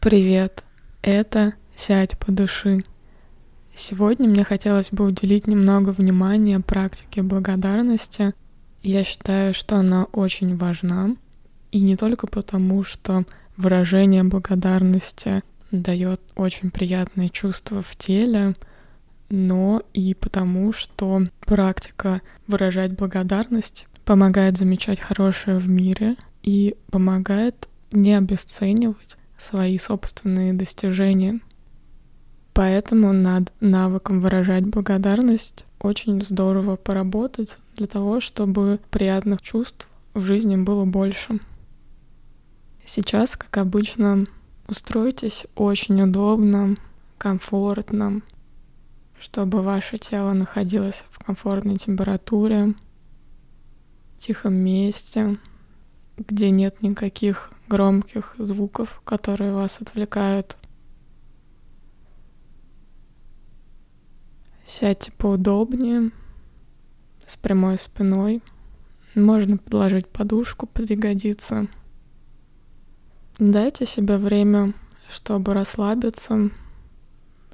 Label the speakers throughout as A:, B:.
A: Привет, это «Сядь по души». Сегодня мне хотелось бы уделить немного внимания практике благодарности. Я считаю, что она очень важна, и не только потому, что выражение благодарности дает очень приятные чувства в теле, но и потому, что практика выражать благодарность помогает замечать хорошее в мире и помогает не обесценивать свои собственные достижения. Поэтому над навыком выражать благодарность очень здорово поработать для того, чтобы приятных чувств в жизни было больше. Сейчас, как обычно, устройтесь очень удобно, комфортно, чтобы ваше тело находилось в комфортной температуре, в тихом месте, где нет никаких громких звуков, которые вас отвлекают. Сядьте поудобнее, с прямой спиной. Можно подложить подушку, пригодится. Дайте себе время, чтобы расслабиться,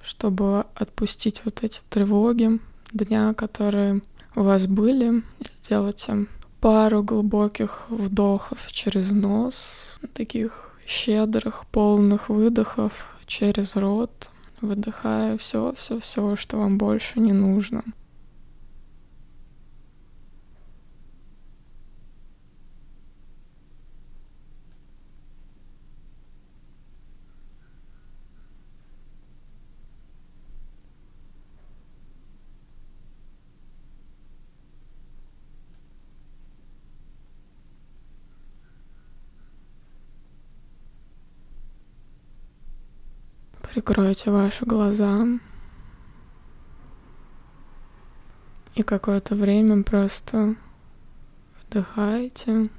A: чтобы отпустить вот эти тревоги дня, которые у вас были. Сделайте пару глубоких вдохов через нос, таких щедрых, полных выдохов через рот, выдыхая все, все, все, что вам больше не нужно. Прикройте ваши глаза. И какое-то время просто вдыхайте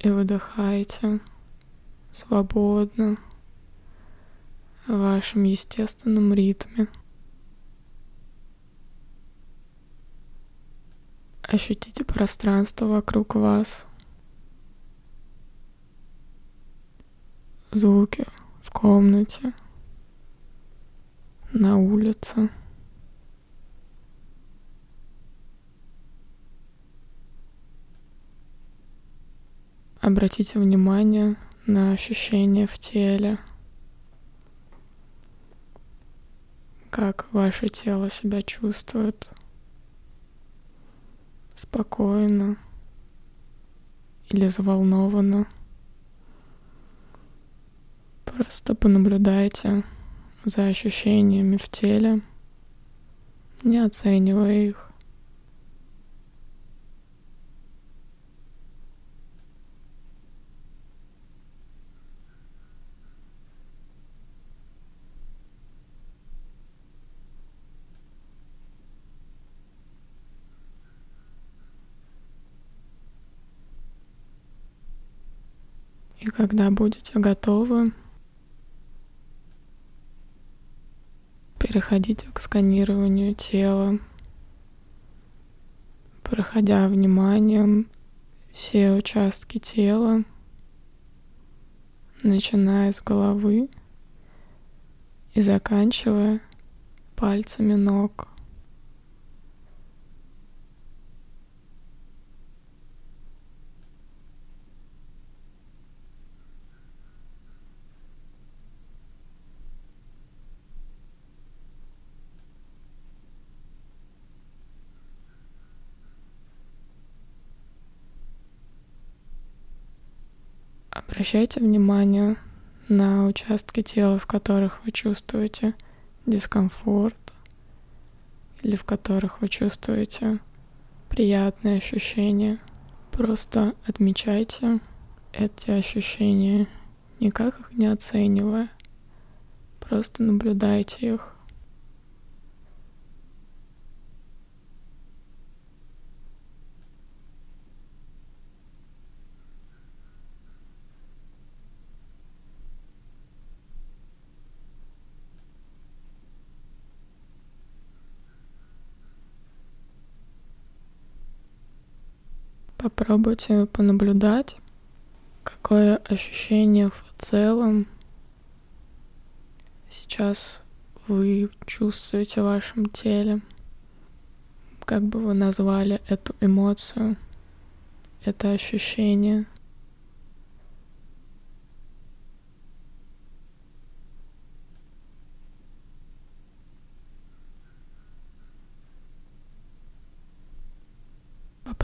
A: и выдыхайте свободно в вашем естественном ритме. Ощутите пространство вокруг вас. Звуки в комнате – на улице. Обратите внимание на ощущения в теле, как ваше тело себя чувствует спокойно или взволнованно. Просто понаблюдайте за ощущениями в теле, не оценивая их. И когда будете готовы, переходите к сканированию тела, проходя вниманием все участки тела, начиная с головы и заканчивая пальцами ног. Обращайте внимание на участки тела, в которых вы чувствуете дискомфорт или в которых вы чувствуете приятные ощущения. Просто отмечайте эти ощущения, никак их не оценивая. Просто наблюдайте их. Попробуйте понаблюдать, какое ощущение в целом сейчас вы чувствуете в вашем теле? Как бы вы назвали эту эмоцию, это ощущение?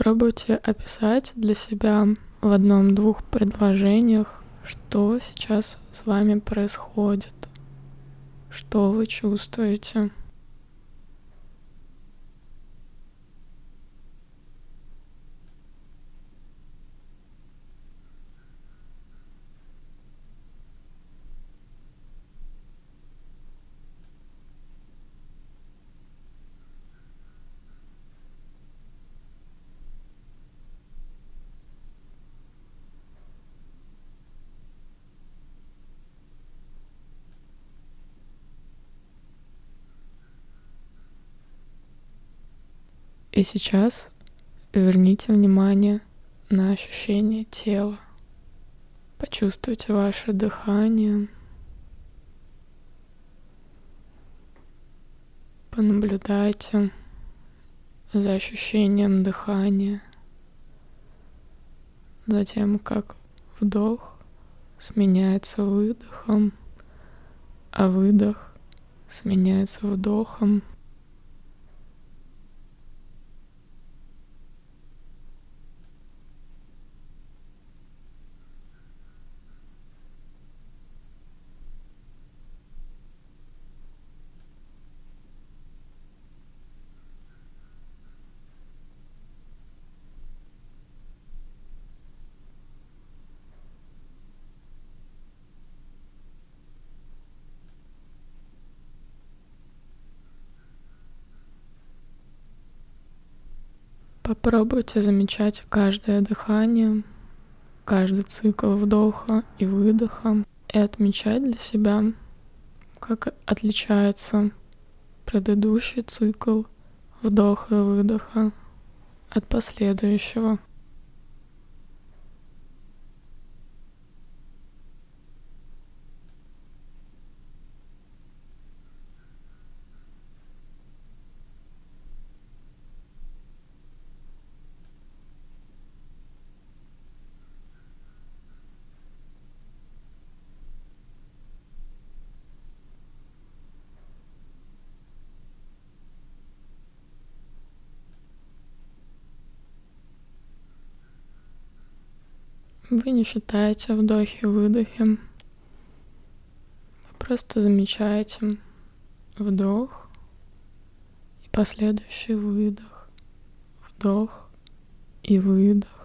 A: Попробуйте описать для себя в одном-двух предложениях, что сейчас с вами происходит, что вы чувствуете. И сейчас верните внимание на ощущение тела. Почувствуйте ваше дыхание. Понаблюдайте за ощущением дыхания. Затем, как вдох сменяется выдохом, а выдох сменяется вдохом. Попробуйте замечать каждое дыхание, каждый цикл вдоха и выдоха и отмечать для себя, как отличается предыдущий цикл вдоха и выдоха от последующего. Вы не считаете выдохи. Вы просто замечаете вдох и последующий выдох. Вдох и выдох.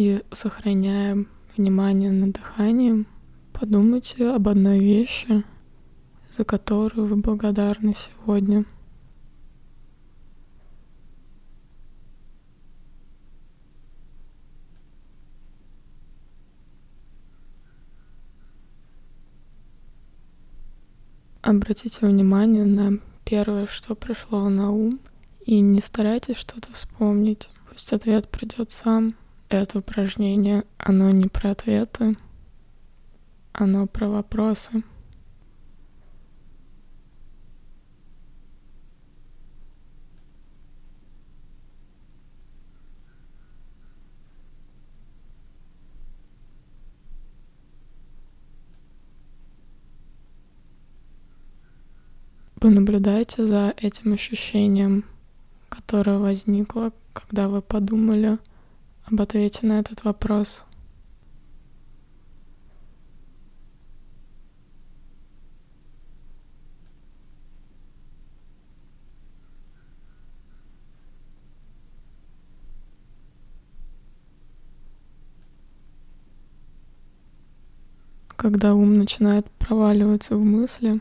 A: И сохраняя внимание на дыхании, подумайте об одной вещи, за которую вы благодарны сегодня. Обратите внимание на первое, что пришло на ум, и не старайтесь что-то вспомнить. Пусть ответ придет сам это упражнение, оно не про ответы, оно про вопросы. Понаблюдайте за этим ощущением, которое возникло, когда вы подумали об ответе на этот вопрос. Когда ум начинает проваливаться в мысли,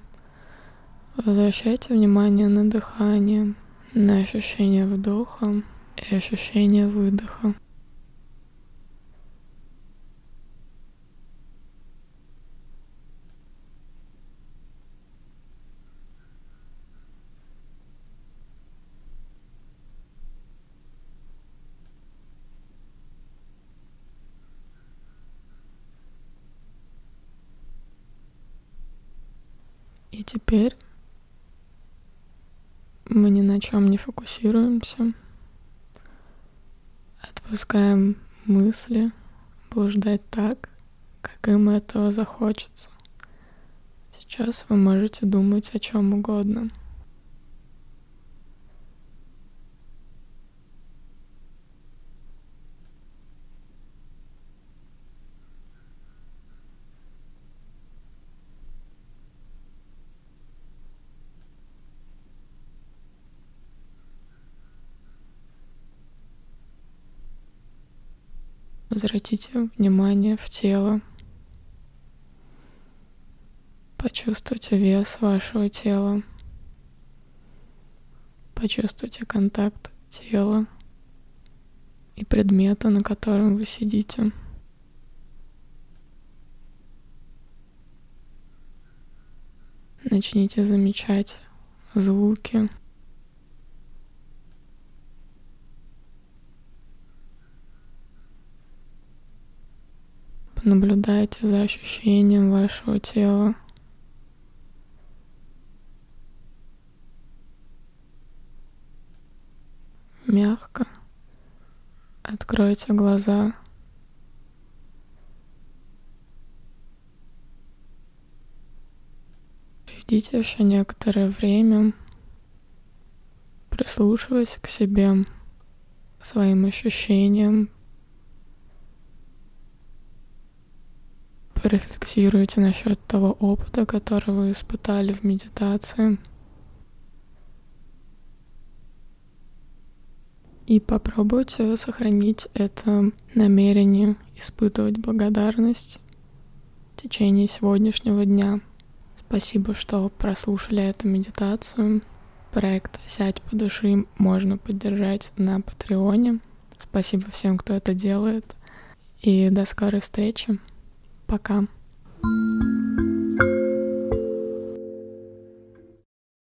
A: Возвращайте внимание на дыхание, на ощущение вдоха и ощущение выдоха. И теперь мы ни на чем не фокусируемся. Отпускаем мысли блуждать так, как им этого захочется. Сейчас вы можете думать о чем угодно. Возвратите внимание в тело. Почувствуйте вес вашего тела. Почувствуйте контакт тела и предмета, на котором вы сидите. Начните замечать звуки, Понаблюдайте за ощущением вашего тела. Мягко откройте глаза. Ждите еще некоторое время, прислушиваясь к себе, своим ощущениям, порефлексируйте насчет того опыта, который вы испытали в медитации. И попробуйте сохранить это намерение испытывать благодарность в течение сегодняшнего дня. Спасибо, что прослушали эту медитацию. Проект «Сядь по души» можно поддержать на Патреоне. Спасибо всем, кто это делает. И до скорой встречи. Пока.